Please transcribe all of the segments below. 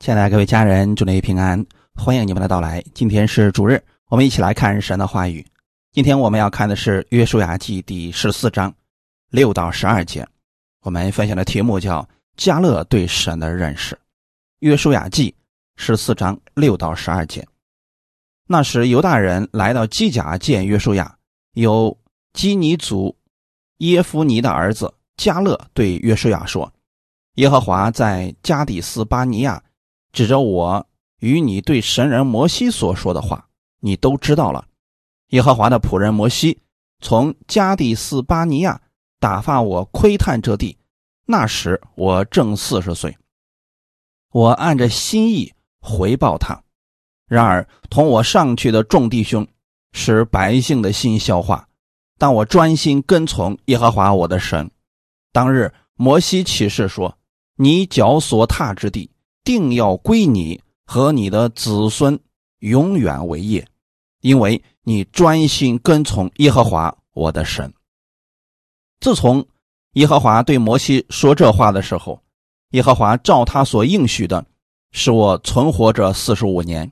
亲爱的各位家人，祝您平安，欢迎你们的到来。今天是主日，我们一起来看神的话语。今天我们要看的是《约书亚记》第十四章六到十二节。我们分享的题目叫“加勒对神的认识”。《约书亚记》十四章六到十二节。那时犹大人来到基甲见约书亚，有基尼族耶夫尼的儿子加勒对约书亚说：“耶和华在加底斯巴尼亚。”指着我与你对神人摩西所说的话，你都知道了。耶和华的仆人摩西从加第斯巴尼亚打发我窥探这地，那时我正四十岁。我按着心意回报他。然而同我上去的众弟兄使百姓的心消化，但我专心跟从耶和华我的神。当日摩西起誓说：“你脚所踏之地。”定要归你和你的子孙永远为业，因为你专心跟从耶和华我的神。自从耶和华对摩西说这话的时候，耶和华照他所应许的，使我存活着四十五年。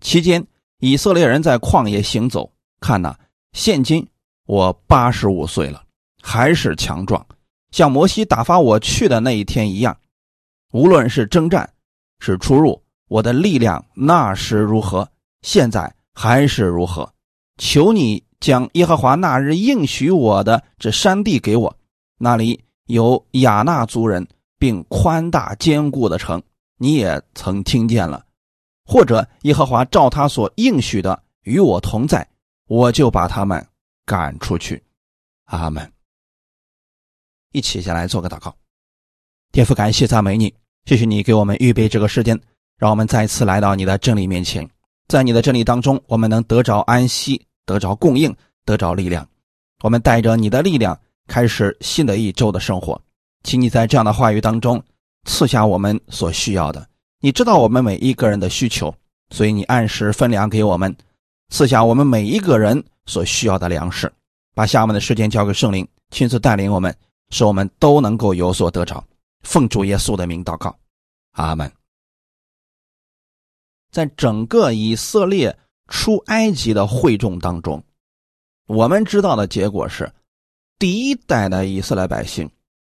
期间，以色列人在旷野行走。看呐，现今我八十五岁了，还是强壮，像摩西打发我去的那一天一样。无论是征战，是出入，我的力量那时如何，现在还是如何？求你将耶和华那日应许我的这山地给我，那里有亚纳族人，并宽大坚固的城，你也曾听见了。或者耶和华照他所应许的与我同在，我就把他们赶出去。阿门。一起下来做个祷告，天父，感谢赞美你。谢谢你给我们预备这个时间，让我们再次来到你的真理面前，在你的真理当中，我们能得着安息，得着供应，得着力量。我们带着你的力量，开始新的一周的生活。请你在这样的话语当中赐下我们所需要的。你知道我们每一个人的需求，所以你按时分粮给我们，赐下我们每一个人所需要的粮食。把下面的时间交给圣灵，亲自带领我们，使我们都能够有所得着。奉主耶稣的名祷告，阿门。在整个以色列出埃及的会众当中，我们知道的结果是，第一代的以色列百姓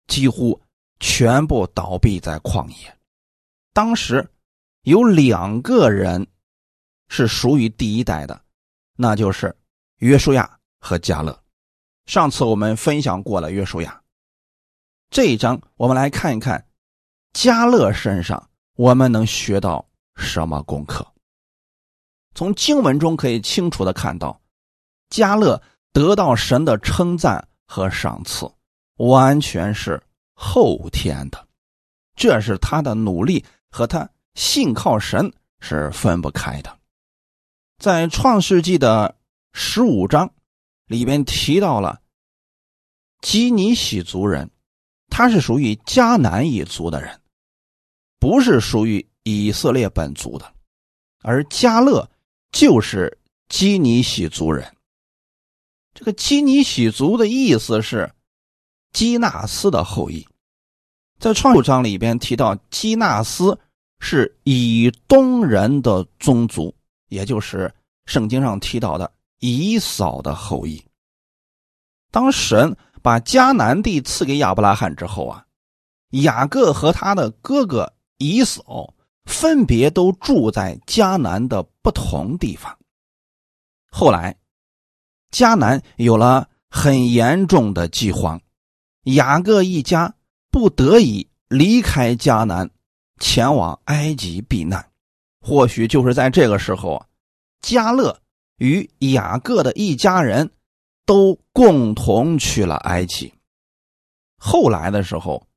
几乎全部倒闭在旷野。当时有两个人是属于第一代的，那就是约书亚和加勒。上次我们分享过了约书亚。这一章，我们来看一看加勒身上我们能学到什么功课。从经文中可以清楚的看到，加勒得到神的称赞和赏赐，完全是后天的，这是他的努力和他信靠神是分不开的。在创世纪的十五章里边提到了基尼喜族人。他是属于迦南一族的人，不是属于以色列本族的，而迦勒就是基尼喜族人。这个基尼喜族的意思是基纳斯的后裔，在创世章里边提到基纳斯是以东人的宗族，也就是圣经上提到的以扫的后裔。当神。把迦南地赐给亚伯拉罕之后啊，雅各和他的哥哥以扫分别都住在迦南的不同地方。后来，迦南有了很严重的饥荒，雅各一家不得已离开迦南，前往埃及避难。或许就是在这个时候啊，加勒与雅各的一家人。都共同去了埃及。后来的时候，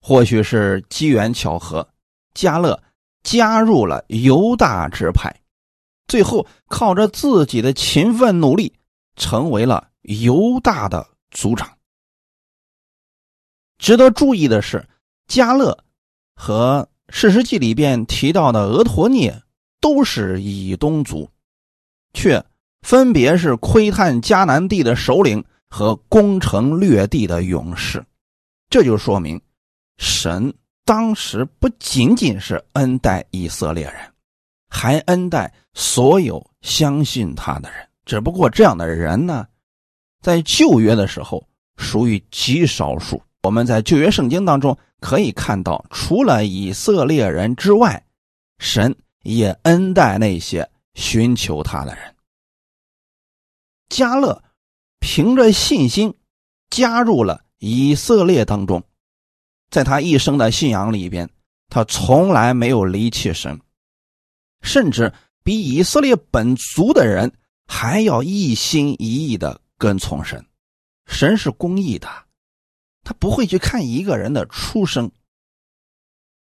或许是机缘巧合，加勒加入了犹大支派，最后靠着自己的勤奋努力，成为了犹大的族长。值得注意的是，加勒和《史诗记》里边提到的俄陀涅都是以东族，却。分别是窥探迦南地的首领和攻城略地的勇士，这就说明神当时不仅仅是恩待以色列人，还恩待所有相信他的人。只不过这样的人呢，在旧约的时候属于极少数。我们在旧约圣经当中可以看到，除了以色列人之外，神也恩待那些寻求他的人。加勒凭着信心加入了以色列当中，在他一生的信仰里边，他从来没有离弃神，甚至比以色列本族的人还要一心一意的跟从神。神是公义的，他不会去看一个人的出生。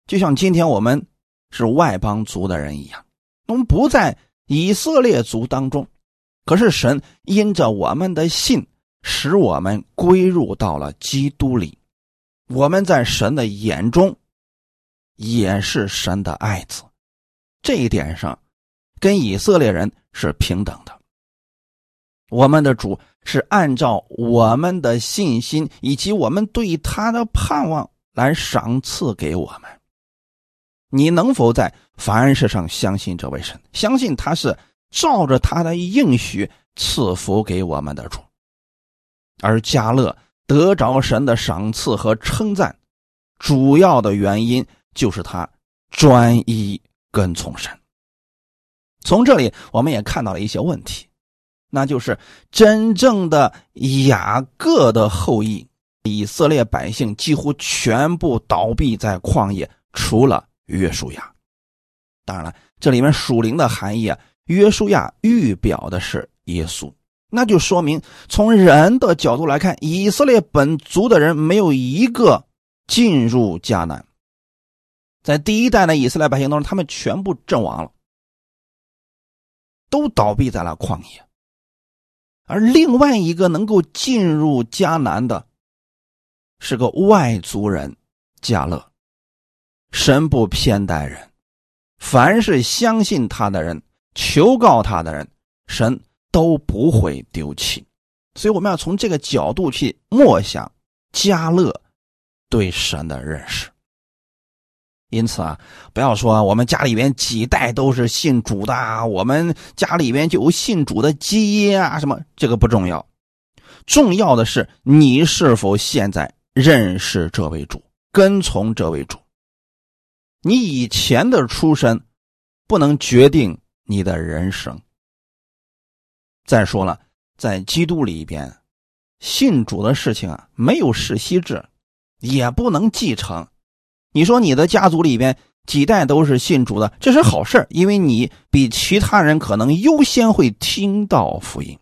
就像今天我们是外邦族的人一样，我们不在以色列族当中。可是神因着我们的信，使我们归入到了基督里，我们在神的眼中也是神的爱子，这一点上跟以色列人是平等的。我们的主是按照我们的信心以及我们对他的盼望来赏赐给我们。你能否在凡事上相信这位神？相信他是？照着他的应许赐福给我们的主，而加勒得着神的赏赐和称赞，主要的原因就是他专一跟从神。从这里我们也看到了一些问题，那就是真正的雅各的后裔，以色列百姓几乎全部倒闭在旷野，除了约书亚。当然了，这里面属灵的含义啊。约书亚预表的是耶稣，那就说明从人的角度来看，以色列本族的人没有一个进入迦南。在第一代的以色列百姓当中，他们全部阵亡了，都倒闭在了旷野。而另外一个能够进入迦南的，是个外族人加勒。神不偏待人，凡是相信他的人。求告他的人，神都不会丢弃，所以我们要从这个角度去默想加勒对神的认识。因此啊，不要说我们家里边几代都是信主的，我们家里边就有信主的基因啊，什么这个不重要，重要的是你是否现在认识这位主，跟从这位主。你以前的出身不能决定。你的人生。再说了，在基督里边，信主的事情啊，没有世袭制，也不能继承。你说你的家族里边几代都是信主的，这是好事因为你比其他人可能优先会听到福音。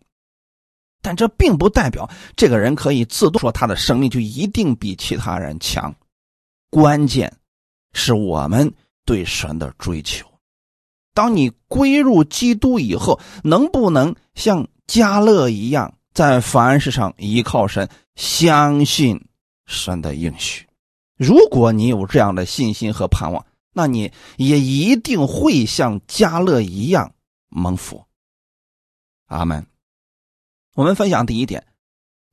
但这并不代表这个人可以自动说他的生命就一定比其他人强。关键是我们对神的追求。当你归入基督以后，能不能像加勒一样，在凡事上依靠神，相信神的应许？如果你有这样的信心和盼望，那你也一定会像加勒一样蒙福。阿门。我们分享第一点，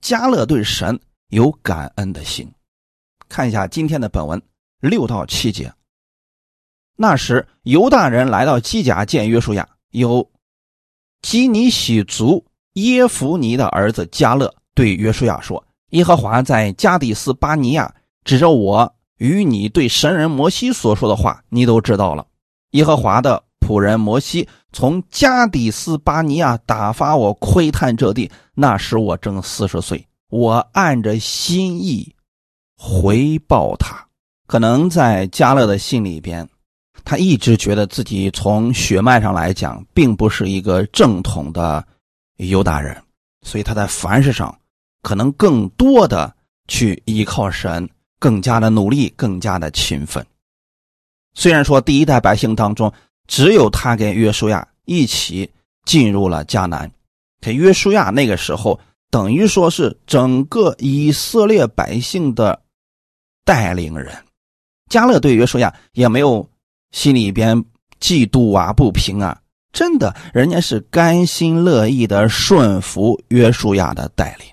加勒对神有感恩的心。看一下今天的本文六到七节。那时，犹大人来到基甲见约书亚，有基尼喜族耶弗尼的儿子加勒对约书亚说：“耶和华在加底斯巴尼亚指着我与你对神人摩西所说的话，你都知道了。耶和华的仆人摩西从加底斯巴尼亚打发我窥探这地，那时我正四十岁，我按着心意回报他。可能在加勒的心里边。”他一直觉得自己从血脉上来讲，并不是一个正统的犹大人，所以他在凡事上可能更多的去依靠神，更加的努力，更加的勤奋。虽然说第一代百姓当中只有他跟约书亚一起进入了迦南，可约书亚那个时候等于说是整个以色列百姓的带领人。加勒对约书亚也没有。心里边嫉妒啊，不平啊，真的，人家是甘心乐意的顺服约书亚的带领。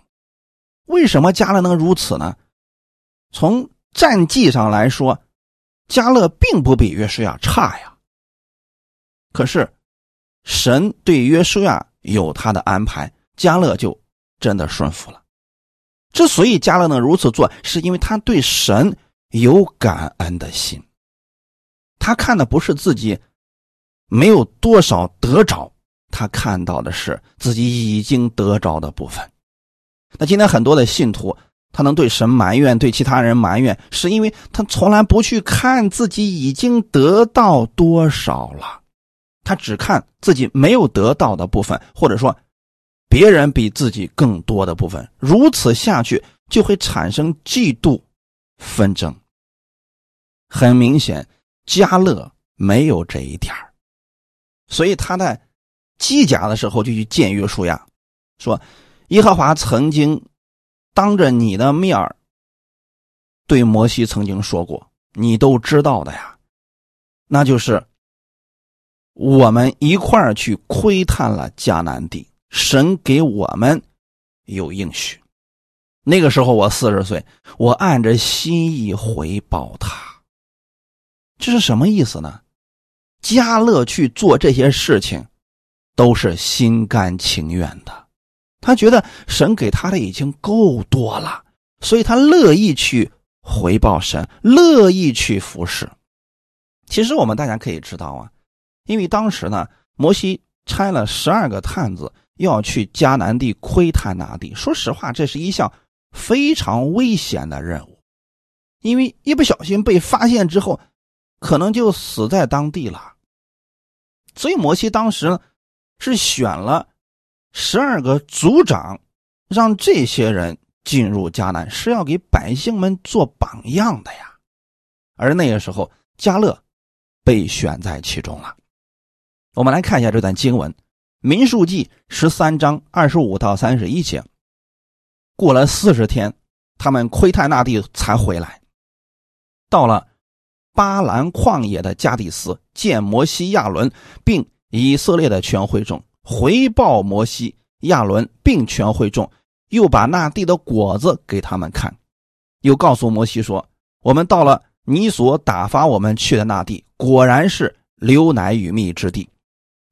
为什么加勒能如此呢？从战绩上来说，加勒并不比约书亚差呀。可是，神对约书亚有他的安排，加勒就真的顺服了。之所以加勒能如此做，是因为他对神有感恩的心。他看的不是自己没有多少得着，他看到的是自己已经得着的部分。那今天很多的信徒，他能对神埋怨，对其他人埋怨，是因为他从来不去看自己已经得到多少了，他只看自己没有得到的部分，或者说别人比自己更多的部分。如此下去，就会产生嫉妒、纷争。很明显。加勒没有这一点所以他在机甲的时候就去见约书亚，说：“耶和华曾经当着你的面对摩西曾经说过，你都知道的呀，那就是我们一块儿去窥探了迦南地，神给我们有应许。那个时候我四十岁，我按着心意回报他。”这是什么意思呢？加勒去做这些事情，都是心甘情愿的。他觉得神给他的已经够多了，所以他乐意去回报神，乐意去服侍。其实我们大家可以知道啊，因为当时呢，摩西差了十二个探子要去迦南地窥探那地。说实话，这是一项非常危险的任务，因为一不小心被发现之后。可能就死在当地了，所以摩西当时是选了十二个族长，让这些人进入迦南，是要给百姓们做榜样的呀。而那个时候，加勒被选在其中了。我们来看一下这段经文，《民数记》十三章二十五到三十一节。过了四十天，他们窥探那地才回来，到了。巴兰旷野的加蒂斯见摩西、亚伦，并以色列的全会众回报摩西、亚伦，并全会众，又把那地的果子给他们看，又告诉摩西说：“我们到了你所打发我们去的那地，果然是流奶与蜜之地，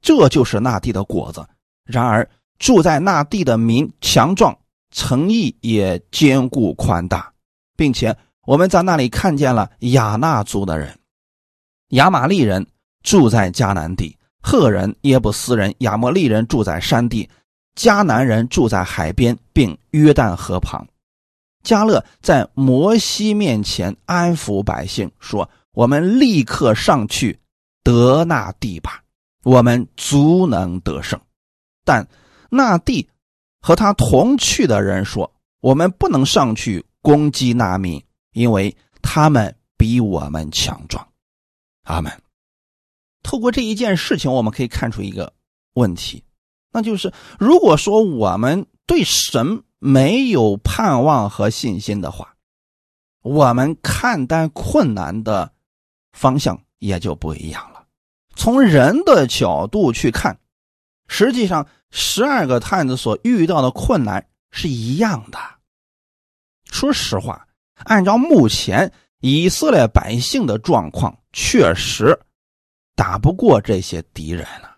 这就是那地的果子。然而住在那地的民强壮，诚意也坚固宽大，并且。”我们在那里看见了亚纳族的人，亚玛利人住在迦南地，赫人、耶布斯人、亚摩利人住在山地，迦南人住在海边，并约旦河旁。加勒在摩西面前安抚百姓，说：“我们立刻上去得那地吧，我们足能得胜。”但那地和他同去的人说：“我们不能上去攻击那民。”因为他们比我们强壮，阿门。透过这一件事情，我们可以看出一个问题，那就是如果说我们对神没有盼望和信心的话，我们看待困难的方向也就不一样了。从人的角度去看，实际上十二个探子所遇到的困难是一样的。说实话。按照目前以色列百姓的状况，确实打不过这些敌人了。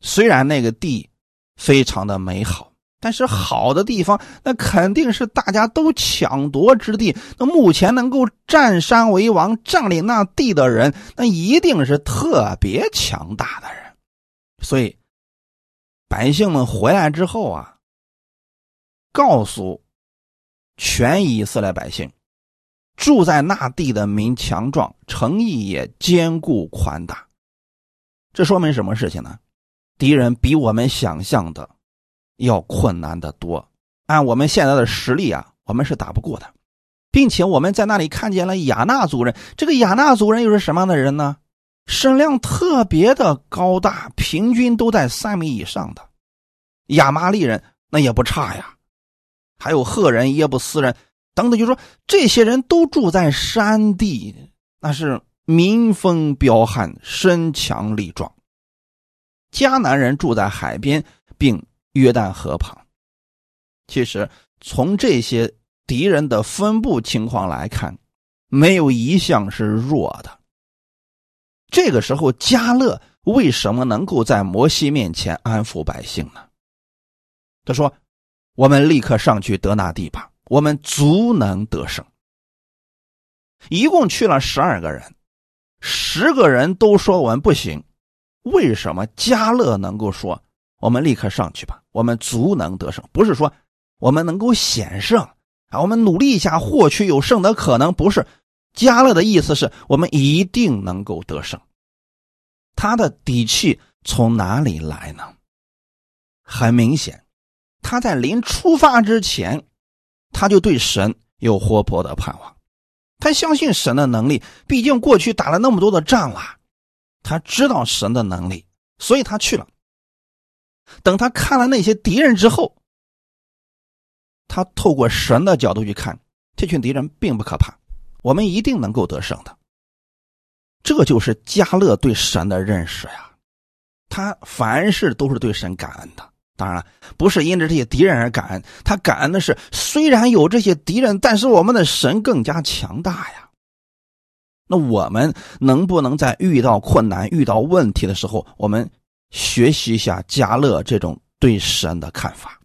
虽然那个地非常的美好，但是好的地方那肯定是大家都抢夺之地。那目前能够占山为王、占领那地的人，那一定是特别强大的人。所以百姓们回来之后啊，告诉。全以色列百姓住在那地的民强壮，诚意也坚固宽大。这说明什么事情呢？敌人比我们想象的要困难的多。按我们现在的实力啊，我们是打不过的，并且我们在那里看见了亚纳族人。这个亚纳族人又是什么样的人呢？身量特别的高大，平均都在三米以上的。亚麻利人那也不差呀。还有赫人、耶布斯人等等，就说这些人都住在山地，那是民风彪悍、身强力壮。迦南人住在海边，并约旦河旁。其实从这些敌人的分布情况来看，没有一项是弱的。这个时候，加勒为什么能够在摩西面前安抚百姓呢？他说：“我们立刻上去得那地吧，我们足能得胜。”一共去了十二个人，十个人都说我们不行。为什么加勒能够说我们立刻上去吧，我们足能得胜？不是说我们能够险胜啊，我们努力一下获取有胜的可能，不是。加勒的意思是我们一定能够得胜。他的底气从哪里来呢？很明显，他在临出发之前，他就对神有活泼的盼望。他相信神的能力，毕竟过去打了那么多的仗了，他知道神的能力，所以他去了。等他看了那些敌人之后，他透过神的角度去看，这群敌人并不可怕。我们一定能够得胜的，这就是加勒对神的认识呀。他凡事都是对神感恩的。当然了，不是因着这些敌人而感恩，他感恩的是虽然有这些敌人，但是我们的神更加强大呀。那我们能不能在遇到困难、遇到问题的时候，我们学习一下加勒这种对神的看法，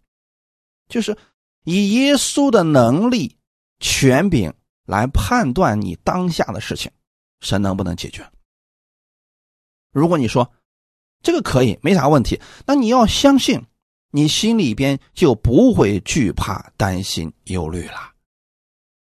就是以耶稣的能力、权柄。来判断你当下的事情，神能不能解决？如果你说这个可以，没啥问题，那你要相信，你心里边就不会惧怕、担心、忧虑了。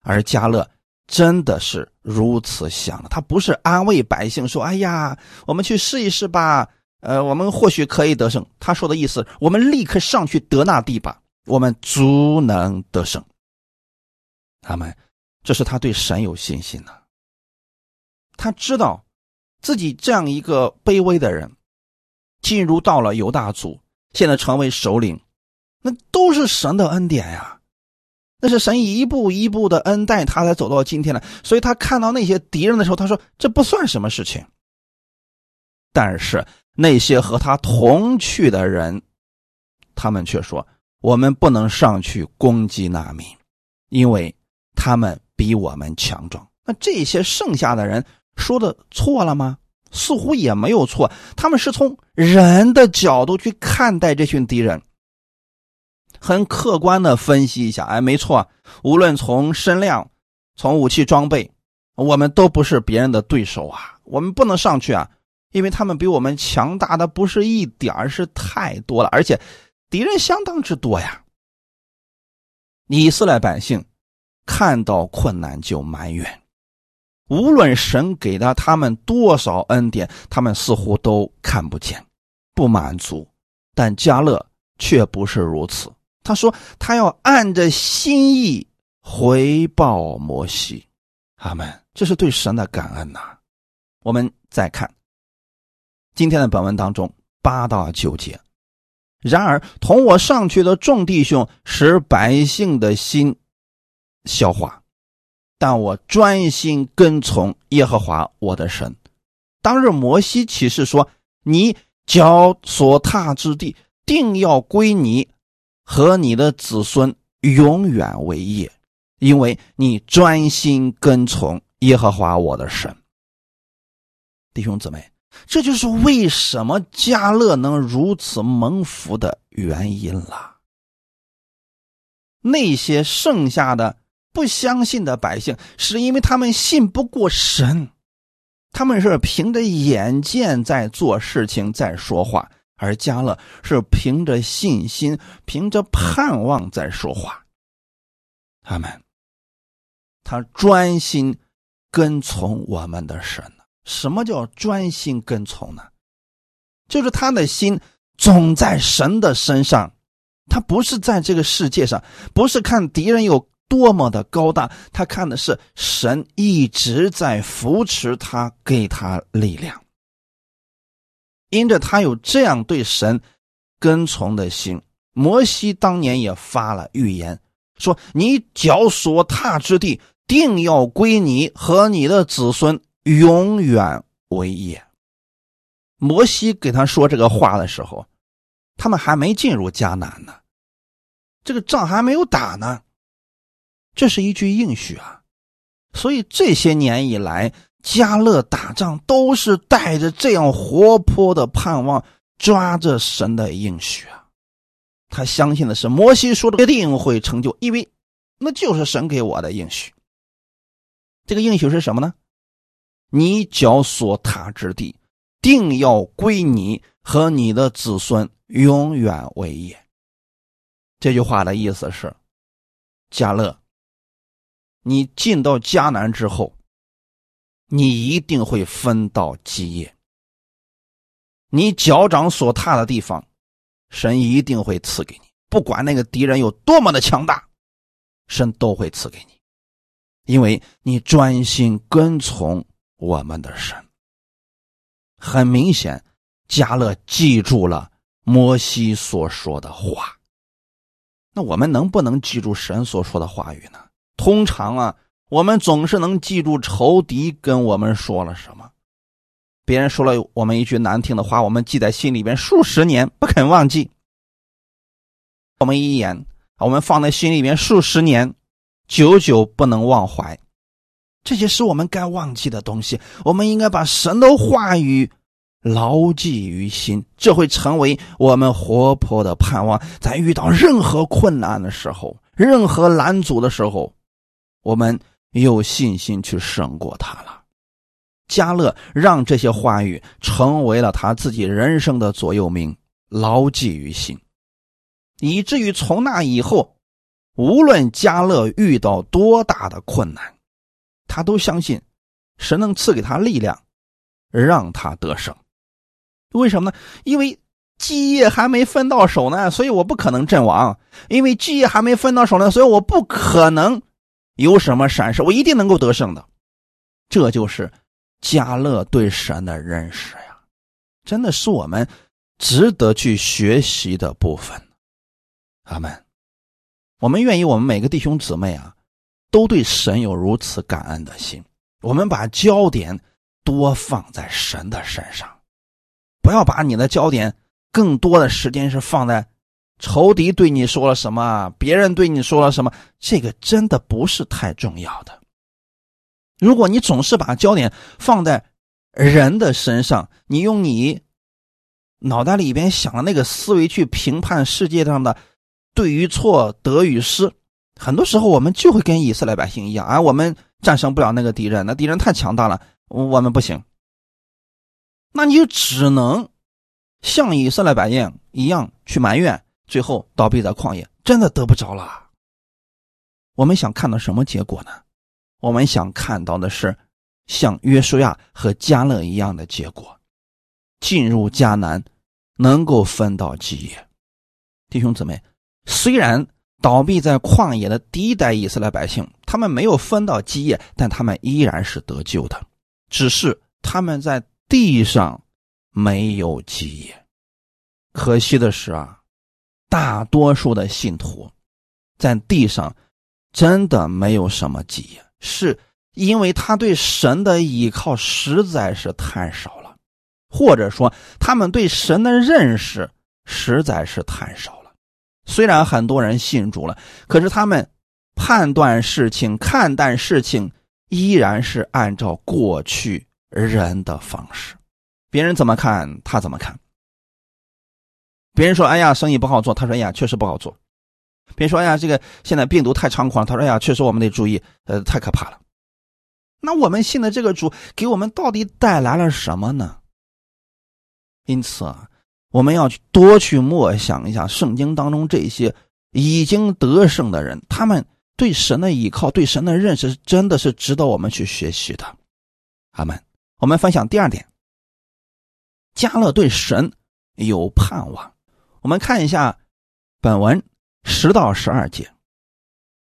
而加勒真的是如此想的，他不是安慰百姓说：“哎呀，我们去试一试吧，呃，我们或许可以得胜。”他说的意思，我们立刻上去得那地吧，我们足能得胜。他们。这是他对神有信心呢。他知道自己这样一个卑微的人，进入到了犹大族，现在成为首领，那都是神的恩典呀。那是神一步一步的恩待他，才走到今天的。所以他看到那些敌人的时候，他说这不算什么事情。但是那些和他同去的人，他们却说我们不能上去攻击那民，因为他们。比我们强壮，那这些剩下的人说的错了吗？似乎也没有错，他们是从人的角度去看待这群敌人，很客观的分析一下。哎，没错，无论从身量、从武器装备，我们都不是别人的对手啊，我们不能上去啊，因为他们比我们强大的不是一点是太多了，而且敌人相当之多呀。以色列百姓。看到困难就埋怨，无论神给了他们多少恩典，他们似乎都看不见，不满足。但加勒却不是如此，他说他要按着心意回报摩西。阿门，这是对神的感恩呐。我们再看今天的本文当中八到九节。然而同我上去的众弟兄使百姓的心。消化，但我专心跟从耶和华我的神。当日摩西启示说：“你脚所踏之地，定要归你和你的子孙永远为业，因为你专心跟从耶和华我的神。”弟兄姊妹，这就是为什么加勒能如此蒙福的原因了。那些剩下的。不相信的百姓，是因为他们信不过神，他们是凭着眼见在做事情，在说话；而加勒是凭着信心、凭着盼望在说话。他们，他专心跟从我们的神？什么叫专心跟从呢？就是他的心总在神的身上，他不是在这个世界上，不是看敌人有。多么的高大！他看的是神一直在扶持他，给他力量。因着他有这样对神跟从的心，摩西当年也发了预言，说：“你脚所踏之地，定要归你和你的子孙永远为业。”摩西给他说这个话的时候，他们还没进入迦南呢，这个仗还没有打呢。这是一句应许啊，所以这些年以来，加勒打仗都是带着这样活泼的盼望，抓着神的应许啊。他相信的是摩西说的一定会成就，因为那就是神给我的应许。这个应许是什么呢？你脚所踏之地，定要归你和你的子孙永远为业。这句话的意思是，加勒。你进到迦南之后，你一定会分到基业。你脚掌所踏的地方，神一定会赐给你。不管那个敌人有多么的强大，神都会赐给你，因为你专心跟从我们的神。很明显，加勒记住了摩西所说的话。那我们能不能记住神所说的话语呢？通常啊，我们总是能记住仇敌跟我们说了什么，别人说了我们一句难听的话，我们记在心里边数十年不肯忘记。我们一眼，我们放在心里边数十年，久久不能忘怀。这些是我们该忘记的东西，我们应该把神的话语牢记于心，这会成为我们活泼的盼望。在遇到任何困难的时候，任何拦阻的时候。我们有信心去胜过他了。加勒让这些话语成为了他自己人生的座右铭，牢记于心，以至于从那以后，无论加勒遇到多大的困难，他都相信神能赐给他力量，让他得胜。为什么呢？因为基业还没分到手呢，所以我不可能阵亡；因为基业还没分到手呢，所以我不可能。有什么闪失，我一定能够得胜的。这就是加勒对神的认识呀，真的是我们值得去学习的部分。阿门。我们愿意，我们每个弟兄姊妹啊，都对神有如此感恩的心。我们把焦点多放在神的身上，不要把你的焦点更多的时间是放在。仇敌对你说了什么？别人对你说了什么？这个真的不是太重要的。如果你总是把焦点放在人的身上，你用你脑袋里边想的那个思维去评判世界上的对与错、得与失，很多时候我们就会跟以色列百姓一样啊，我们战胜不了那个敌人，那敌人太强大了，我们不行。那你就只能像以色列百姓一样去埋怨。最后倒闭在旷野，真的得不着了。我们想看到什么结果呢？我们想看到的是像约书亚和加勒一样的结果，进入迦南，能够分到基业。弟兄姊妹，虽然倒闭在旷野的第一代以色列百姓，他们没有分到基业，但他们依然是得救的，只是他们在地上没有基业。可惜的是啊。大多数的信徒在地上真的没有什么基业，是因为他对神的依靠实在是太少了，或者说他们对神的认识实在是太少了。虽然很多人信主了，可是他们判断事情、看待事情依然是按照过去人的方式，别人怎么看他怎么看。别人说：“哎呀，生意不好做。”他说：“哎呀，确实不好做。”别人说：“哎呀，这个现在病毒太猖狂。”他说：“哎呀，确实我们得注意，呃，太可怕了。”那我们信的这个主给我们到底带来了什么呢？因此啊，我们要去多去默想一下圣经当中这些已经得胜的人，他们对神的依靠、对神的认识，真的是值得我们去学习的。阿门。我们分享第二点：加勒对神有盼望。我们看一下本文十到十二节。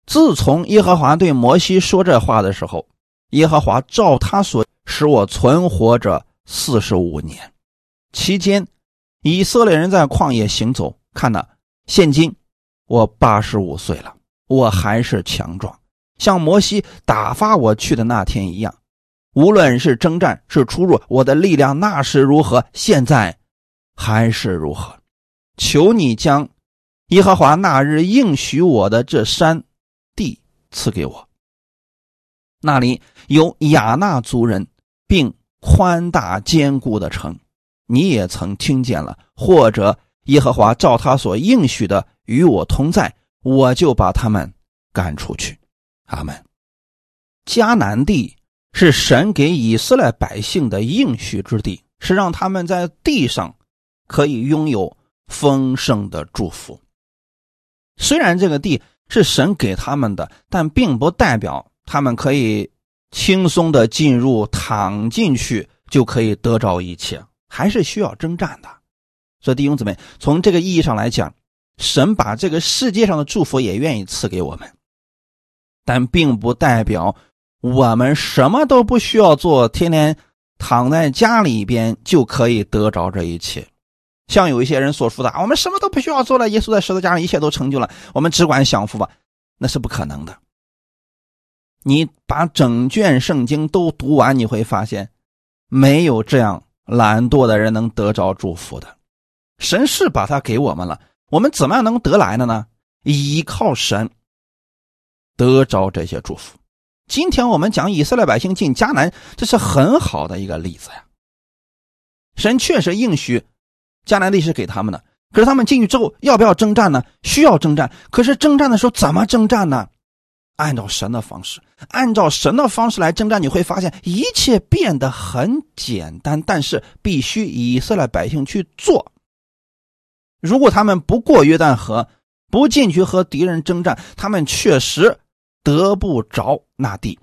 自从耶和华对摩西说这话的时候，耶和华照他所使我存活着四十五年，期间以色列人在旷野行走。看呐，现今我八十五岁了，我还是强壮，像摩西打发我去的那天一样。无论是征战是出入，我的力量那时如何，现在还是如何。求你将耶和华那日应许我的这山地赐给我。那里有亚纳族人，并宽大坚固的城，你也曾听见了。或者耶和华照他所应许的与我同在，我就把他们赶出去。阿门。迦南地是神给以色列百姓的应许之地，是让他们在地上可以拥有丰盛的祝福。虽然这个地是神给他们的，但并不代表。他们可以轻松的进入，躺进去就可以得着一切，还是需要征战的。所以弟兄姊妹，从这个意义上来讲，神把这个世界上的祝福也愿意赐给我们，但并不代表我们什么都不需要做，天天躺在家里边就可以得着这一切。像有一些人所说的，我们什么都不需要做了，耶稣在十字架上一切都成就了，我们只管享福吧，那是不可能的。你把整卷圣经都读完，你会发现，没有这样懒惰的人能得着祝福的。神是把它给我们了，我们怎么样能得来的呢？依靠神得着这些祝福。今天我们讲以色列百姓进迦南，这是很好的一个例子呀。神确实应许迦南地是给他们的，可是他们进去之后要不要征战呢？需要征战，可是征战的时候怎么征战呢？按照神的方式，按照神的方式来征战，你会发现一切变得很简单。但是必须以色列百姓去做。如果他们不过约旦河，不进去和敌人征战，他们确实得不着那地。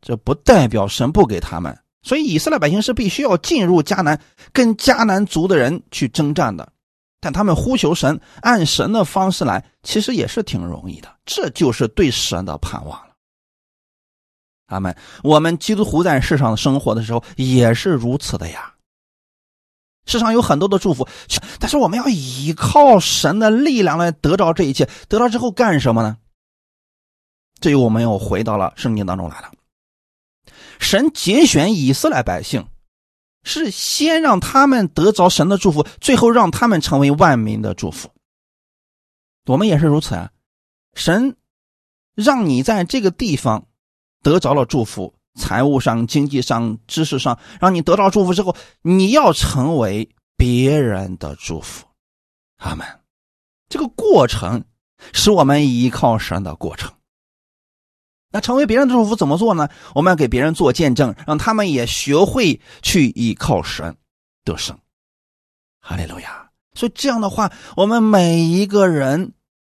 这不代表神不给他们。所以以色列百姓是必须要进入迦南，跟迦南族的人去征战的。但他们呼求神，按神的方式来，其实也是挺容易的。这就是对神的盼望了。阿门。我们基督徒在世上生活的时候也是如此的呀。世上有很多的祝福，但是我们要依靠神的力量来得到这一切。得到之后干什么呢？这又我们又回到了圣经当中来了。神节选以色列百姓。是先让他们得着神的祝福，最后让他们成为万民的祝福。我们也是如此啊！神让你在这个地方得着了祝福，财务上、经济上、知识上，让你得到祝福之后，你要成为别人的祝福。阿门。这个过程是我们依靠神的过程。那成为别人的祝福怎么做呢？我们要给别人做见证，让他们也学会去依靠神得胜。哈利路亚！所以这样的话，我们每一个人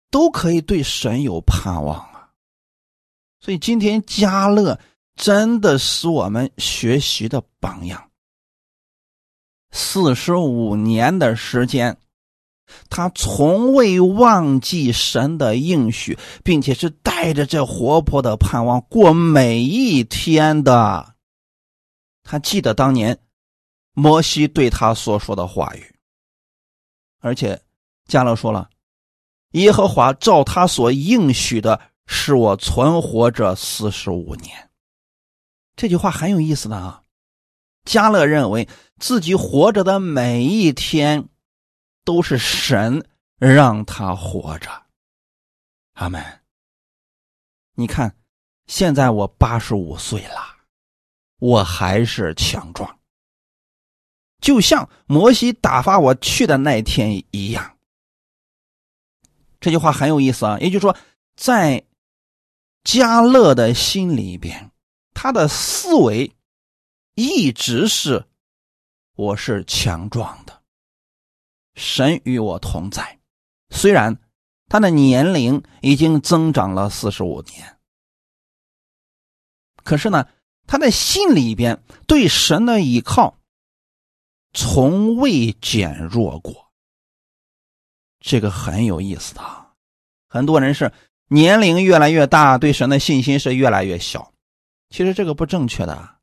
都可以对神有盼望啊。所以今天加勒真的是我们学习的榜样。四十五年的时间。他从未忘记神的应许，并且是带着这活泼的盼望过每一天的。他记得当年摩西对他所说的话语，而且加勒说了：“耶和华照他所应许的，使我存活着四十五年。”这句话很有意思的啊。加勒认为自己活着的每一天。都是神让他活着，阿门。你看，现在我八十五岁了，我还是强壮，就像摩西打发我去的那天一样。这句话很有意思啊，也就是说，在加勒的心里边，他的思维一直是我是强壮的。神与我同在，虽然他的年龄已经增长了四十五年，可是呢，他的心里边对神的依靠从未减弱过。这个很有意思的，很多人是年龄越来越大，对神的信心是越来越小。其实这个不正确的，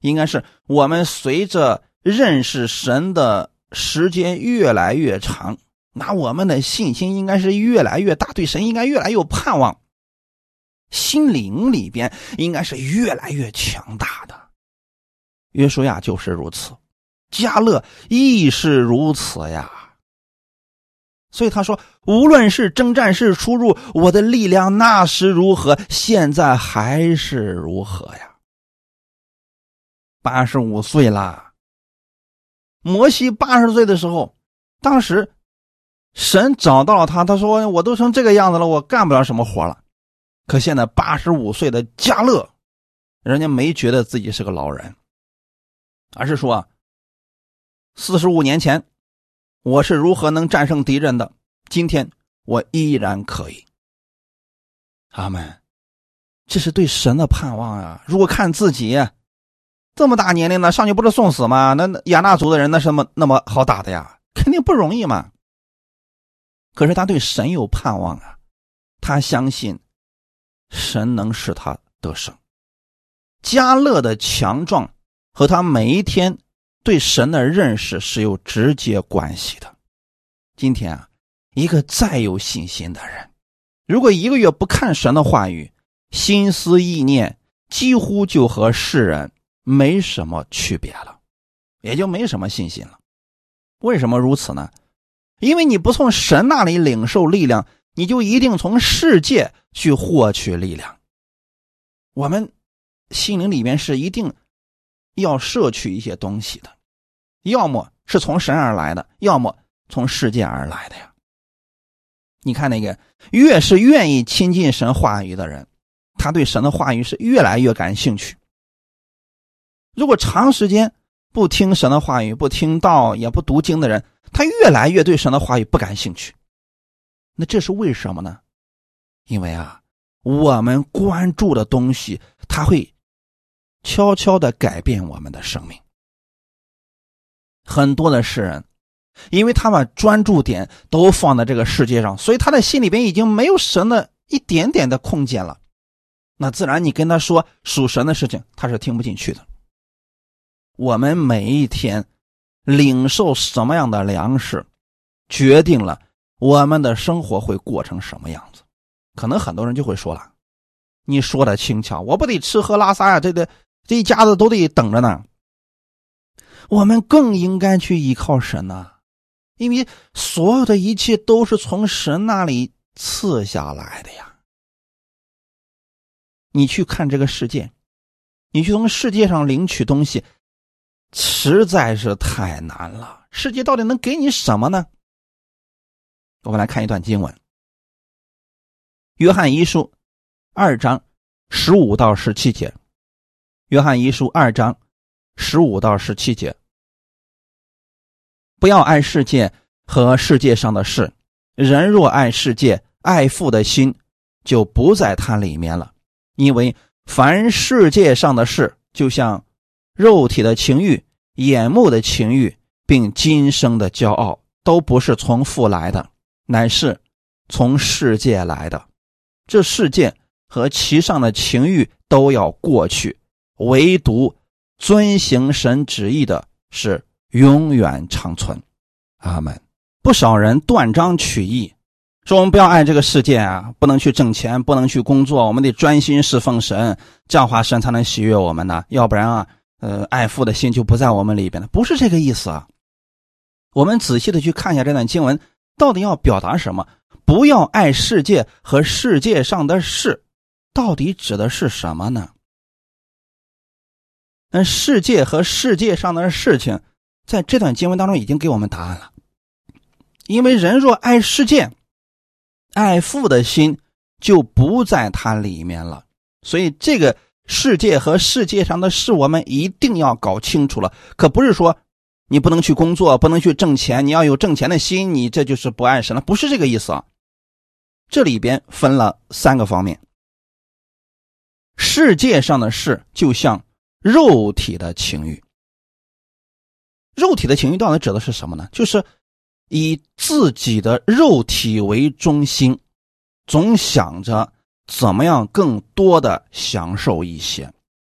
应该是我们随着认识神的。时间越来越长，那我们的信心应该是越来越大，对神应该越来越盼望，心灵里边应该是越来越强大的。约书亚就是如此，加勒亦是如此呀。所以他说，无论是征战是出入，我的力量那时如何，现在还是如何呀？八十五岁啦，摩西八十岁的时候，当时神找到了他，他说：“我都成这个样子了，我干不了什么活了。”可现在八十五岁的加勒，人家没觉得自己是个老人，而是说：“四十五年前。”我是如何能战胜敌人的？今天我依然可以。阿门，这是对神的盼望啊！如果看自己这么大年龄了，上去不是送死吗？那亚纳族的人那什么那么好打的呀？肯定不容易嘛。可是他对神有盼望啊，他相信神能使他得胜。加勒的强壮和他每一天。对神的认识是有直接关系的。今天啊，一个再有信心的人，如果一个月不看神的话语，心思意念几乎就和世人没什么区别了，也就没什么信心了。为什么如此呢？因为你不从神那里领受力量，你就一定从世界去获取力量。我们心灵里面是一定要摄取一些东西的。要么是从神而来的，要么从世界而来的呀。你看那个，越是愿意亲近神话语的人，他对神的话语是越来越感兴趣。如果长时间不听神的话语、不听道、也不读经的人，他越来越对神的话语不感兴趣。那这是为什么呢？因为啊，我们关注的东西，它会悄悄的改变我们的生命。很多的世人，因为他把专注点都放在这个世界上，所以他的心里边已经没有神的一点点的空间了。那自然，你跟他说属神的事情，他是听不进去的。我们每一天领受什么样的粮食，决定了我们的生活会过成什么样子。可能很多人就会说了：“你说的轻巧，我不得吃喝拉撒呀，这得这一家子都得等着呢。”我们更应该去依靠神呐，因为所有的一切都是从神那里赐下来的呀。你去看这个世界，你去从世界上领取东西，实在是太难了。世界到底能给你什么呢？我们来看一段经文，《约翰一书》二章十五到十七节，《约翰一书》二章。十五到十七节，不要爱世界和世界上的事。人若爱世界，爱父的心就不在它里面了。因为凡世界上的事，就像肉体的情欲、眼目的情欲，并今生的骄傲，都不是从父来的，乃是从世界来的。这世界和其上的情欲都要过去，唯独。遵行神旨意的是永远长存，阿门。不少人断章取义，说我们不要爱这个世界啊，不能去挣钱，不能去工作，我们得专心侍奉神，这样话神才能喜悦我们呢。要不然啊，呃，爱父的心就不在我们里边了。不是这个意思啊。我们仔细的去看一下这段经文，到底要表达什么？不要爱世界和世界上的事，到底指的是什么呢？那世界和世界上的事情，在这段经文当中已经给我们答案了。因为人若爱世界，爱父的心就不在它里面了。所以，这个世界和世界上的事，我们一定要搞清楚了。可不是说你不能去工作，不能去挣钱，你要有挣钱的心，你这就是不爱神了，不是这个意思啊。这里边分了三个方面：世界上的事，就像。肉体的情欲，肉体的情欲到底指的是什么呢？就是以自己的肉体为中心，总想着怎么样更多的享受一些，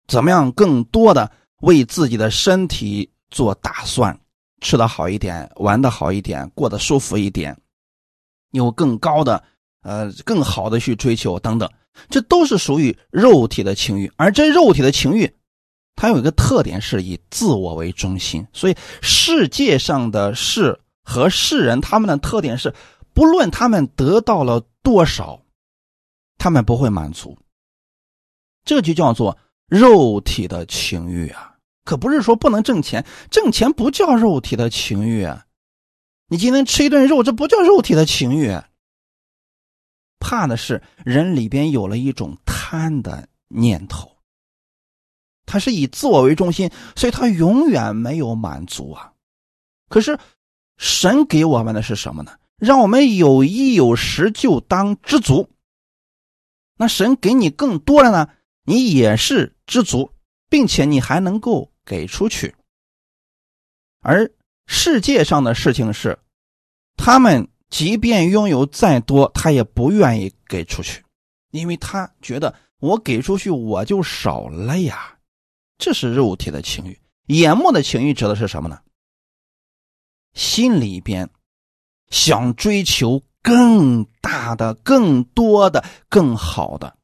怎么样更多的为自己的身体做打算，吃的好一点，玩的好一点，过得舒服一点，有更高的呃更好的去追求等等，这都是属于肉体的情欲，而这肉体的情欲。它有一个特点，是以自我为中心，所以世界上的事和世人，他们的特点是不论他们得到了多少，他们不会满足。这就叫做肉体的情欲啊！可不是说不能挣钱，挣钱不叫肉体的情欲啊！你今天吃一顿肉，这不叫肉体的情欲。怕的是人里边有了一种贪的念头，他是以自我为中心，所以他永远没有满足啊。可是神给我们的是什么呢？让我们有衣有食就当知足。那神给你更多了呢，你也是知足，并且你还能够给出去。而世界上的事情是，他们。即便拥有再多，他也不愿意给出去，因为他觉得我给出去我就少了呀。这是肉体的情欲，眼目的情欲指的是什么呢？心里边想追求更大的、更多的、更好的，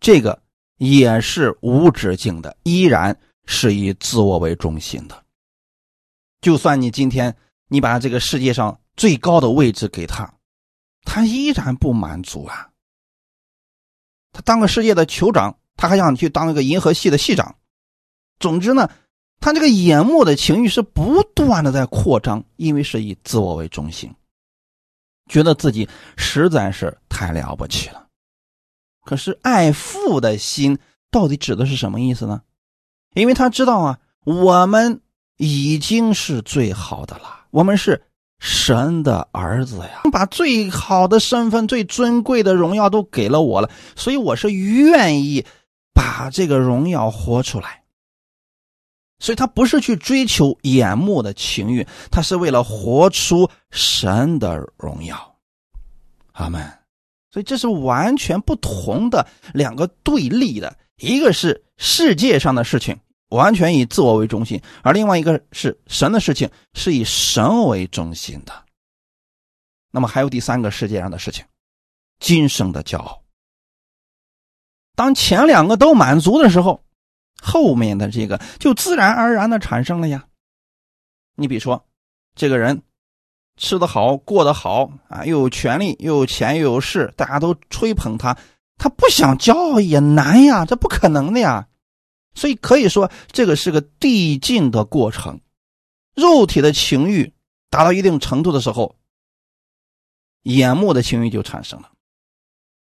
这个也是无止境的，依然是以自我为中心的。就算你今天你把这个世界上。最高的位置给他，他依然不满足啊。他当个世界的酋长，他还想去当一个银河系的系长。总之呢，他这个眼目的情欲是不断的在扩张，因为是以自我为中心，觉得自己实在是太了不起了。可是爱父的心到底指的是什么意思呢？因为他知道啊，我们已经是最好的了，我们是。神的儿子呀，把最好的身份、最尊贵的荣耀都给了我了，所以我是愿意把这个荣耀活出来。所以他不是去追求眼目的情欲，他是为了活出神的荣耀。阿门。所以这是完全不同的两个对立的，一个是世界上的事情。完全以自我为中心，而另外一个是神的事情是以神为中心的。那么还有第三个世界上的事情，今生的骄傲。当前两个都满足的时候，后面的这个就自然而然的产生了呀。你比如说，这个人吃得好，过得好啊，又有权利，又有钱，又有势，大家都吹捧他，他不想骄傲也难呀，这不可能的呀。所以可以说，这个是个递进的过程。肉体的情欲达到一定程度的时候，眼目的情欲就产生了。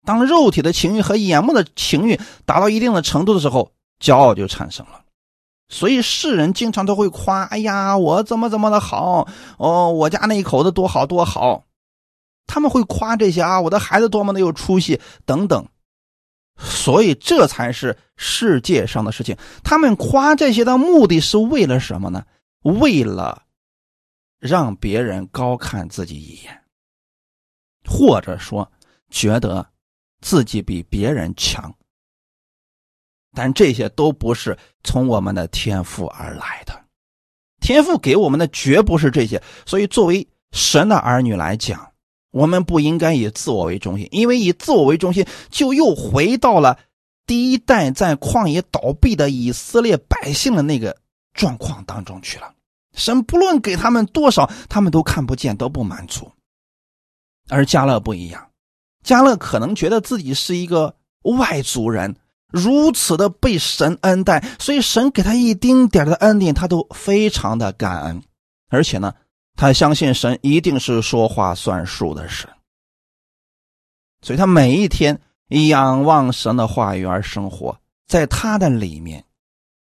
当肉体的情欲和眼目的情欲达到一定的程度的时候，骄傲就产生了。所以世人经常都会夸：“哎呀，我怎么怎么的好哦，我家那一口子多好多好。”他们会夸这些啊，我的孩子多么的有出息等等。所以，这才是世界上的事情。他们夸这些的目的是为了什么呢？为了让别人高看自己一眼，或者说觉得自己比别人强。但这些都不是从我们的天赋而来的，天赋给我们的绝不是这些。所以，作为神的儿女来讲，我们不应该以自我为中心，因为以自我为中心，就又回到了第一代在旷野倒闭的以色列百姓的那个状况当中去了。神不论给他们多少，他们都看不见，都不满足。而加勒不一样，加勒可能觉得自己是一个外族人，如此的被神恩待，所以神给他一丁点的恩典，他都非常的感恩，而且呢。他相信神一定是说话算数的神，所以他每一天仰望神的话语而生活，在他的里面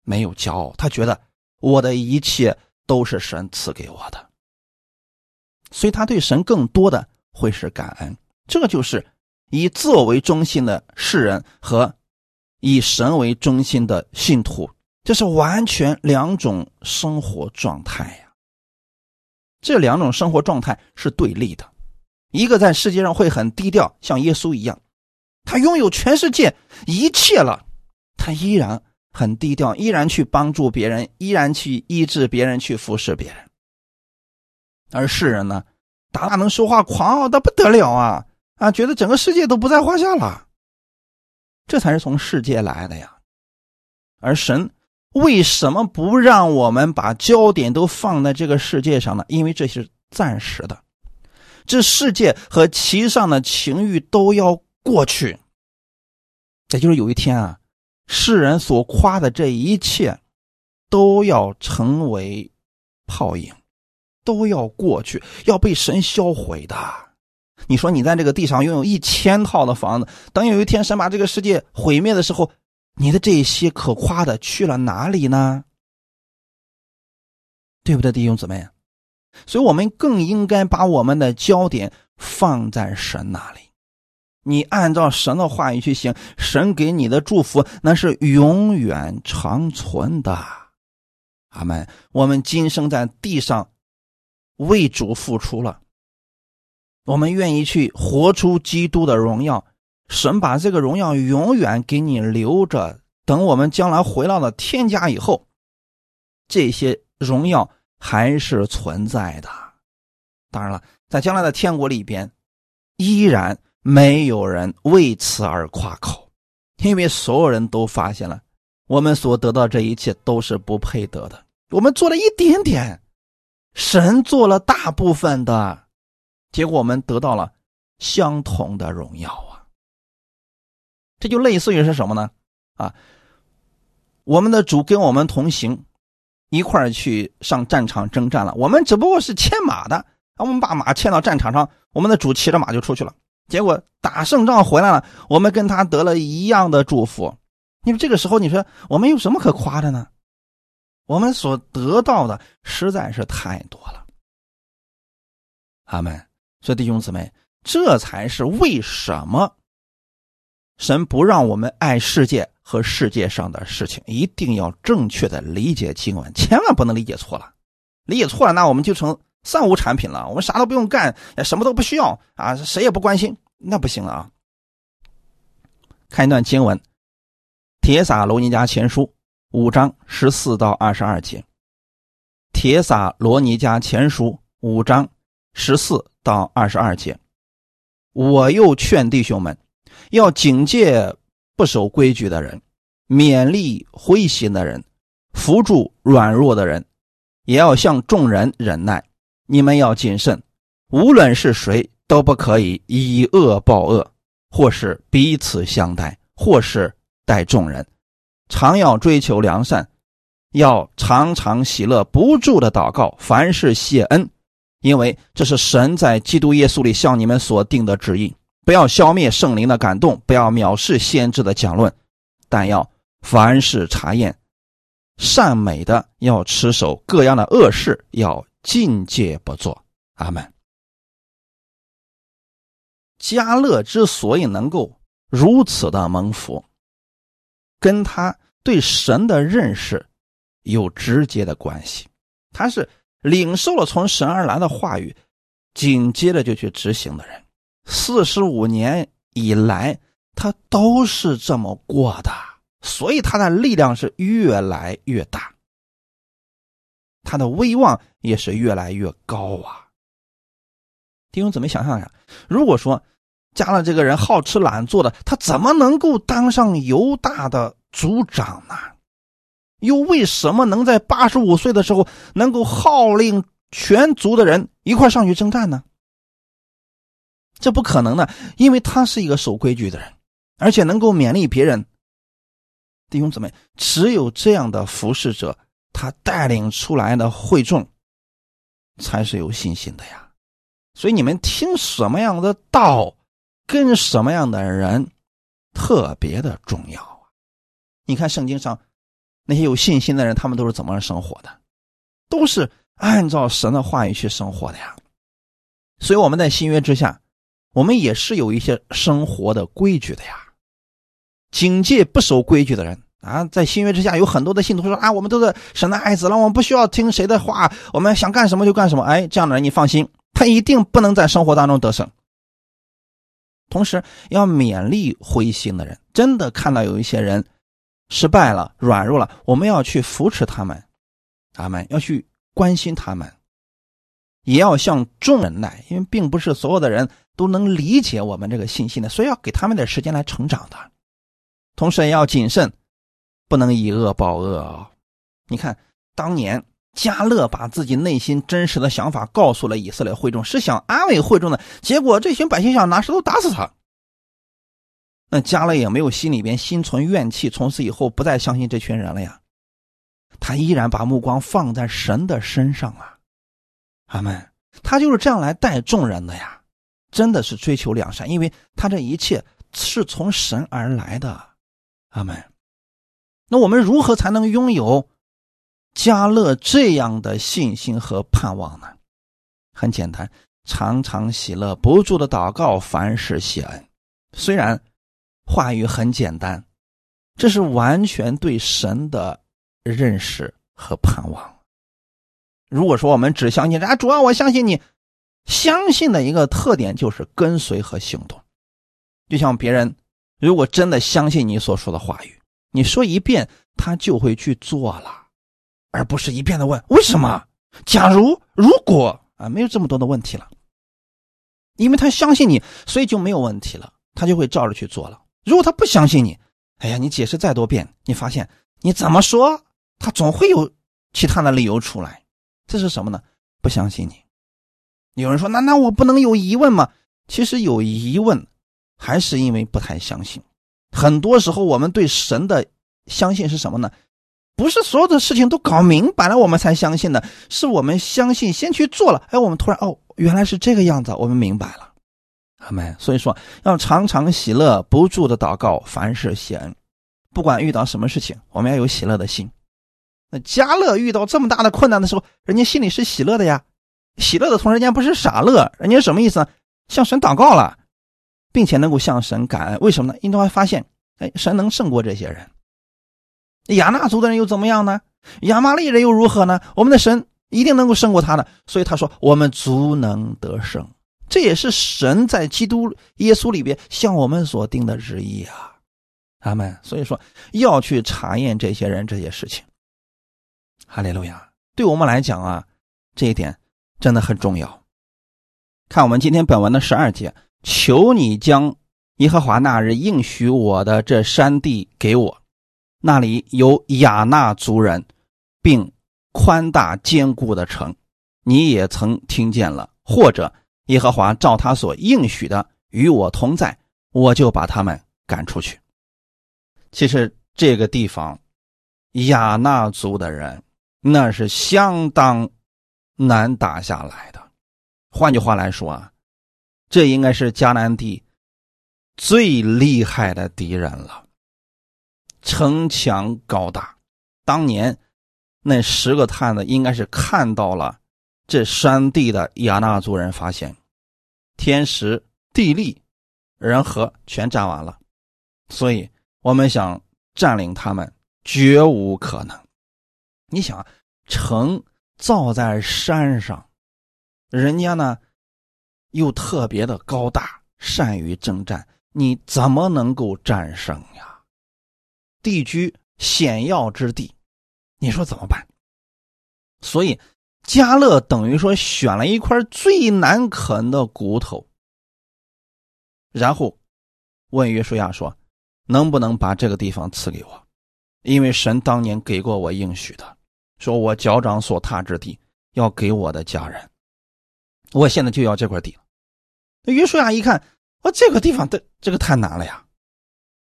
没有骄傲，他觉得我的一切都是神赐给我的，所以他对神更多的会是感恩。这就是以自我为中心的世人和以神为中心的信徒，这是完全两种生活状态呀。这两种生活状态是对立的，一个在世界上会很低调，像耶稣一样，他拥有全世界一切了，他依然很低调，依然去帮助别人，依然去医治别人，去服侍别人。而世人呢，大大能说话，狂傲的不得了啊啊，觉得整个世界都不在话下了，这才是从世界来的呀，而神。为什么不让我们把焦点都放在这个世界上呢？因为这是暂时的，这世界和其上的情欲都要过去。也就是有一天啊，世人所夸的这一切，都要成为泡影，都要过去，要被神销毁的。你说你在这个地上拥有一千套的房子，等有一天神把这个世界毁灭的时候，你的这些可夸的去了哪里呢？对不对，弟兄姊妹？所以我们更应该把我们的焦点放在神那里。你按照神的话语去行，神给你的祝福那是永远长存的。阿门。我们今生在地上为主付出了，我们愿意去活出基督的荣耀，神把这个荣耀永远给你留着。等我们将来回到了天家以后，这些荣耀还是存在的。当然了，在将来的天国里边，依然。没有人为此而夸口，因为所有人都发现了，我们所得到这一切都是不配得的。我们做了一点点，神做了大部分的，结果我们得到了相同的荣耀啊！这就类似于是什么呢？啊，我们的主跟我们同行，一块儿去上战场征战了。我们只不过是牵马的，我们把马牵到战场上，我们的主骑着马就出去了。结果打胜仗回来了，我们跟他得了一样的祝福。你说这个时候，你说我们有什么可夸的呢？我们所得到的实在是太多了。阿门。所以弟兄姊妹，这才是为什么神不让我们爱世界和世界上的事情。一定要正确的理解经文，千万不能理解错了。理解错了，那我们就成。三无产品了，我们啥都不用干，什么都不需要啊，谁也不关心，那不行啊。看一段经文，《铁撒罗尼迦前书》五章十四到二十二节，《铁撒罗尼迦前书》五章十四到二十二节，我又劝弟兄们，要警戒不守规矩的人，勉励灰心的人，扶助软弱的人，也要向众人忍耐。你们要谨慎，无论是谁都不可以以恶报恶，或是彼此相待，或是待众人，常要追求良善，要常常喜乐，不住的祷告，凡事谢恩，因为这是神在基督耶稣里向你们所定的旨意。不要消灭圣灵的感动，不要藐视先知的讲论，但要凡事查验，善美的要持守，各样的恶事要。境界不做，阿门。加勒之所以能够如此的蒙福，跟他对神的认识有直接的关系。他是领受了从神而来的话语，紧接着就去执行的人。四十五年以来，他都是这么过的，所以他的力量是越来越大。他的威望也是越来越高啊！弟兄姊妹，想想呀，如果说加了这个人好吃懒做的，他怎么能够当上犹大的族长呢？又为什么能在八十五岁的时候能够号令全族的人一块上去征战呢？这不可能的，因为他是一个守规矩的人，而且能够勉励别人。弟兄姊妹，只有这样的服侍者。他带领出来的会众，才是有信心的呀。所以你们听什么样的道，跟什么样的人，特别的重要啊。你看圣经上那些有信心的人，他们都是怎么生活的？都是按照神的话语去生活的呀。所以我们在新约之下，我们也是有一些生活的规矩的呀。警戒不守规矩的人。啊，在新约之下，有很多的信徒说啊，我们都是神的爱子了，我们不需要听谁的话，我们想干什么就干什么。哎，这样的人你放心，他一定不能在生活当中得胜。同时要勉励灰心的人，真的看到有一些人失败了、软弱了，我们要去扶持他们，他们要去关心他们，也要向众人耐，因为并不是所有的人都能理解我们这个信息的，所以要给他们点时间来成长的。同时也要谨慎。不能以恶报恶啊！你看，当年加勒把自己内心真实的想法告诉了以色列会众，是想安慰会众的。结果这群百姓想拿石头打死他。那加勒也没有心里边心存怨气，从此以后不再相信这群人了呀。他依然把目光放在神的身上啊，阿门。他就是这样来带众人的呀，真的是追求良善，因为他这一切是从神而来的，阿门。那我们如何才能拥有？加勒这样的信心和盼望呢？很简单，常常喜乐，不住的祷告，凡事谢恩。虽然话语很简单，这是完全对神的认识和盼望。如果说我们只相信啊，主要我相信你，相信的一个特点就是跟随和行动。就像别人如果真的相信你所说的话语，你说一遍，他就会去做了。而不是一遍的问为什么？假如如果啊，没有这么多的问题了，因为他相信你，所以就没有问题了，他就会照着去做了。如果他不相信你，哎呀，你解释再多遍，你发现你怎么说，他总会有其他的理由出来。这是什么呢？不相信你。有人说，那那我不能有疑问吗？其实有疑问，还是因为不太相信。很多时候，我们对神的相信是什么呢？不是所有的事情都搞明白了，我们才相信的，是我们相信先去做了，哎，我们突然哦，原来是这个样子，我们明白了，阿门。所以说，要常常喜乐，不住的祷告，凡事谢恩。不管遇到什么事情，我们要有喜乐的心。那加勒遇到这么大的困难的时候，人家心里是喜乐的呀，喜乐的同时，人家不是傻乐，人家什么意思呢？向神祷告了，并且能够向神感恩。为什么呢？因为发现，哎，神能胜过这些人。亚纳族的人又怎么样呢？亚玛利人又如何呢？我们的神一定能够胜过他的，所以他说我们足能得胜。这也是神在基督耶稣里边向我们所定的旨意啊，阿门。所以说要去查验这些人这些事情。哈利路亚，对我们来讲啊，这一点真的很重要。看我们今天本文的十二节，求你将耶和华那日应许我的这山地给我。那里有亚纳族人，并宽大坚固的城，你也曾听见了。或者耶和华照他所应许的与我同在，我就把他们赶出去。其实这个地方，亚纳族的人那是相当难打下来的。换句话来说啊，这应该是迦南地最厉害的敌人了。城墙高大，当年那十个探子应该是看到了这山地的亚纳族人，发现天时地利人和全占完了，所以我们想占领他们绝无可能。你想，城造在山上，人家呢又特别的高大，善于征战，你怎么能够战胜呀？地居险要之地，你说怎么办？所以加勒等于说选了一块最难啃的骨头，然后问约书亚说：“能不能把这个地方赐给我？因为神当年给过我应许的，说我脚掌所踏之地要给我的家人，我现在就要这块地。”那约书亚一看，我这个地方的这个太难了呀，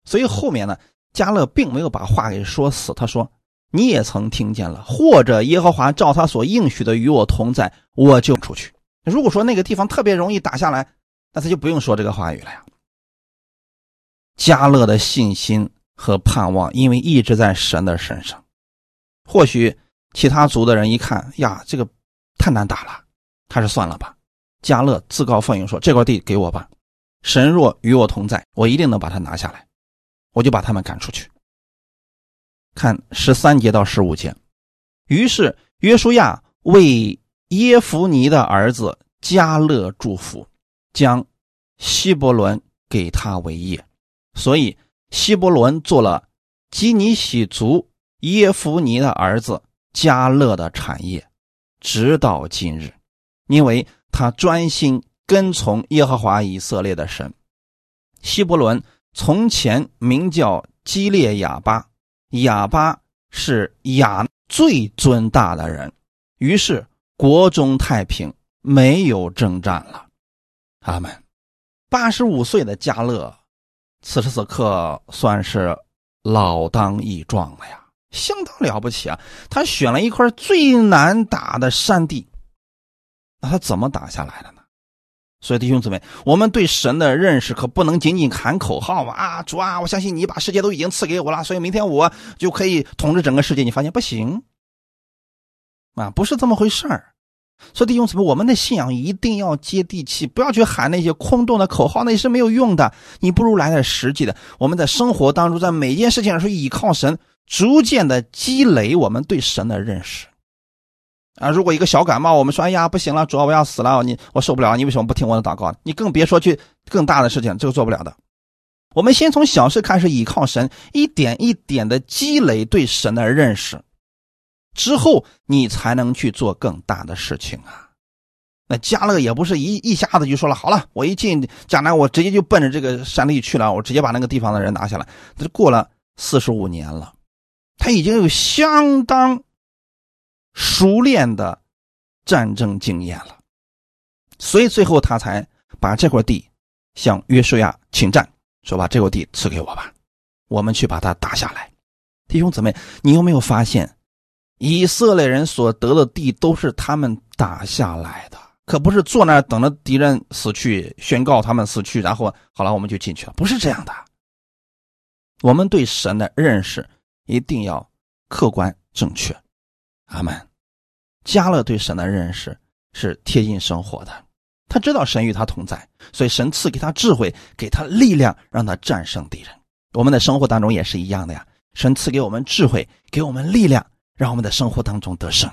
所以后面呢？加勒并没有把话给说死，他说：“你也曾听见了，或者耶和华照他所应许的与我同在，我就出去。如果说那个地方特别容易打下来，那他就不用说这个话语了呀。”加勒的信心和盼望，因为一直在神的身上。或许其他族的人一看呀，这个太难打了，还是算了吧。加勒自告奋勇说：“这块地给我吧，神若与我同在，我一定能把它拿下来。”我就把他们赶出去。看十三节到十五节，于是约书亚为耶夫尼的儿子加勒祝福，将希伯伦给他为业，所以希伯伦做了基尼喜族耶夫尼的儿子加勒的产业，直到今日，因为他专心跟从耶和华以色列的神，希伯伦。从前名叫基列亚巴，哑巴是亚最尊大的人，于是国中太平，没有征战了。阿门。八十五岁的加勒，此时此刻算是老当益壮了呀，相当了不起啊！他选了一块最难打的山地，那他怎么打下来的呢？所以弟兄姊妹，我们对神的认识可不能仅仅喊口号嘛！啊，主啊，我相信你把世界都已经赐给我了，所以明天我就可以统治整个世界。你发现不行啊，不是这么回事儿。所以弟兄姊妹，我们的信仰一定要接地气，不要去喊那些空洞的口号，那是没有用的。你不如来点实际的。我们在生活当中，在每件事情上是依靠神，逐渐的积累我们对神的认识。啊，如果一个小感冒，我们说，哎呀，不行了，主要我要死了，你我受不了，你为什么不听我的祷告？你更别说去更大的事情，这个做不了的。我们先从小事开始，依靠神，一点一点的积累对神的认识。之后你才能去做更大的事情啊！那加勒也不是一一下子就说了好了，我一进迦南，我直接就奔着这个山地去了，我直接把那个地方的人拿下来。这过了四十五年了，他已经有相当熟练的战争经验了，所以最后他才把这块地向约书亚请战，说把这块地赐给我吧，我们去把它打下来。弟兄姊妹，你有没有发现？以色列人所得的地都是他们打下来的，可不是坐那儿等着敌人死去，宣告他们死去，然后好了我们就进去了，不是这样的。我们对神的认识一定要客观正确。阿门。加勒对神的认识是贴近生活的，他知道神与他同在，所以神赐给他智慧，给他力量，让他战胜敌人。我们的生活当中也是一样的呀，神赐给我们智慧，给我们力量。让我们的生活当中得胜，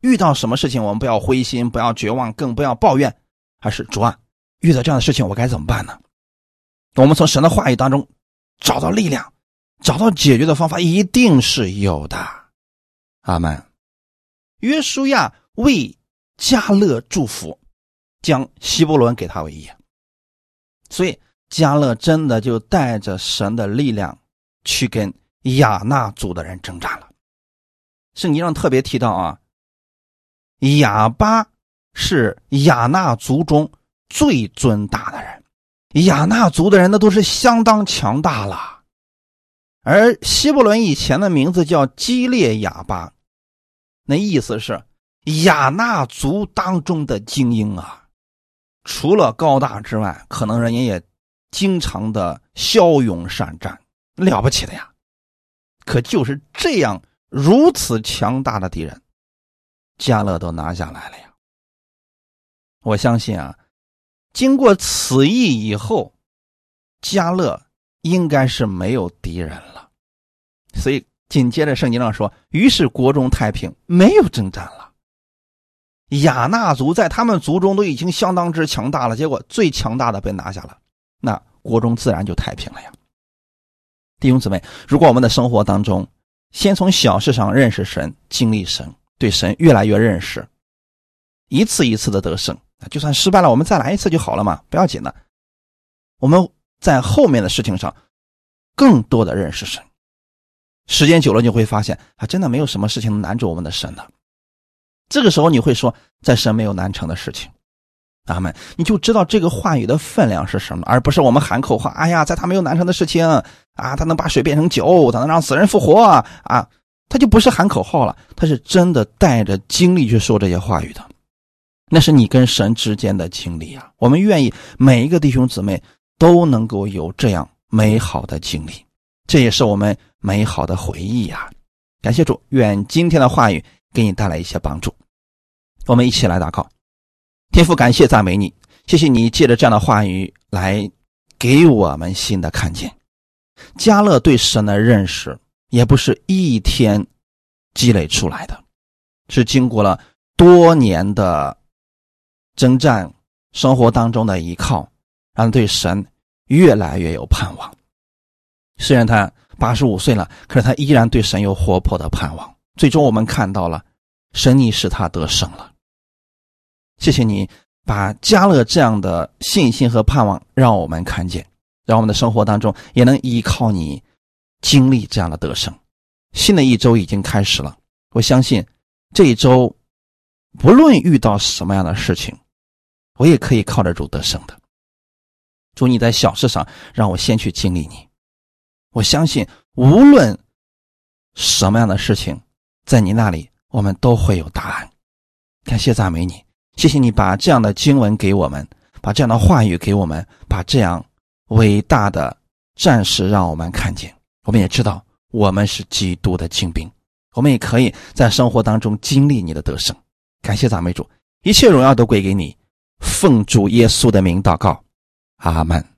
遇到什么事情我们不要灰心，不要绝望，更不要抱怨，而是主啊，遇到这样的事情我该怎么办呢？我们从神的话语当中找到力量，找到解决的方法，一定是有的。阿门。约书亚为加勒祝福，将希伯伦给他为业，所以加勒真的就带着神的力量去跟亚纳族的人征战了。圣经上特别提到啊，亚巴是亚纳族中最尊大的人，亚纳族的人那都是相当强大了。而希伯伦以前的名字叫基列亚巴，那意思是亚纳族当中的精英啊，除了高大之外，可能人家也经常的骁勇善战，了不起的呀。可就是这样。如此强大的敌人，加勒都拿下来了呀！我相信啊，经过此役以后，加勒应该是没有敌人了。所以紧接着圣经上说：“于是国中太平，没有征战了。”亚纳族在他们族中都已经相当之强大了，结果最强大的被拿下了，那国中自然就太平了呀！弟兄姊妹，如果我们的生活当中，先从小事上认识神，经历神，对神越来越认识，一次一次的得胜。就算失败了，我们再来一次就好了嘛，不要紧的。我们在后面的事情上，更多的认识神。时间久了，你会发现啊，真的没有什么事情能难住我们的神的。这个时候，你会说，在神没有难成的事情。阿门！你就知道这个话语的分量是什么，而不是我们喊口号。哎呀，在他没有难成的事情啊，他能把水变成酒，他能让死人复活啊，他就不是喊口号了，他是真的带着经历去说这些话语的。那是你跟神之间的经历啊。我们愿意每一个弟兄姊妹都能够有这样美好的经历，这也是我们美好的回忆呀。感谢主，愿今天的话语给你带来一些帮助。我们一起来祷告。天父，感谢赞美你，谢谢你借着这样的话语来给我们新的看见。加勒对神的认识也不是一天积累出来的，是经过了多年的征战、生活当中的依靠，让对神越来越有盼望。虽然他八十五岁了，可是他依然对神有活泼的盼望。最终，我们看到了神你使他得胜了。谢谢你把加勒这样的信心和盼望让我们看见，让我们的生活当中也能依靠你经历这样的得胜。新的一周已经开始了，我相信这一周不论遇到什么样的事情，我也可以靠着主得胜的。主，你在小事上让我先去经历你，我相信无论什么样的事情，在你那里我们都会有答案。感谢赞美你，谢谢你把这样的经文给我们，把这样的话语给我们，把这样伟大的战士让我们看见。我们也知道我们是基督的精兵，我们也可以在生活当中经历你的得胜。感谢赞美主，一切荣耀都归给你。奉主耶稣的名祷告，阿门。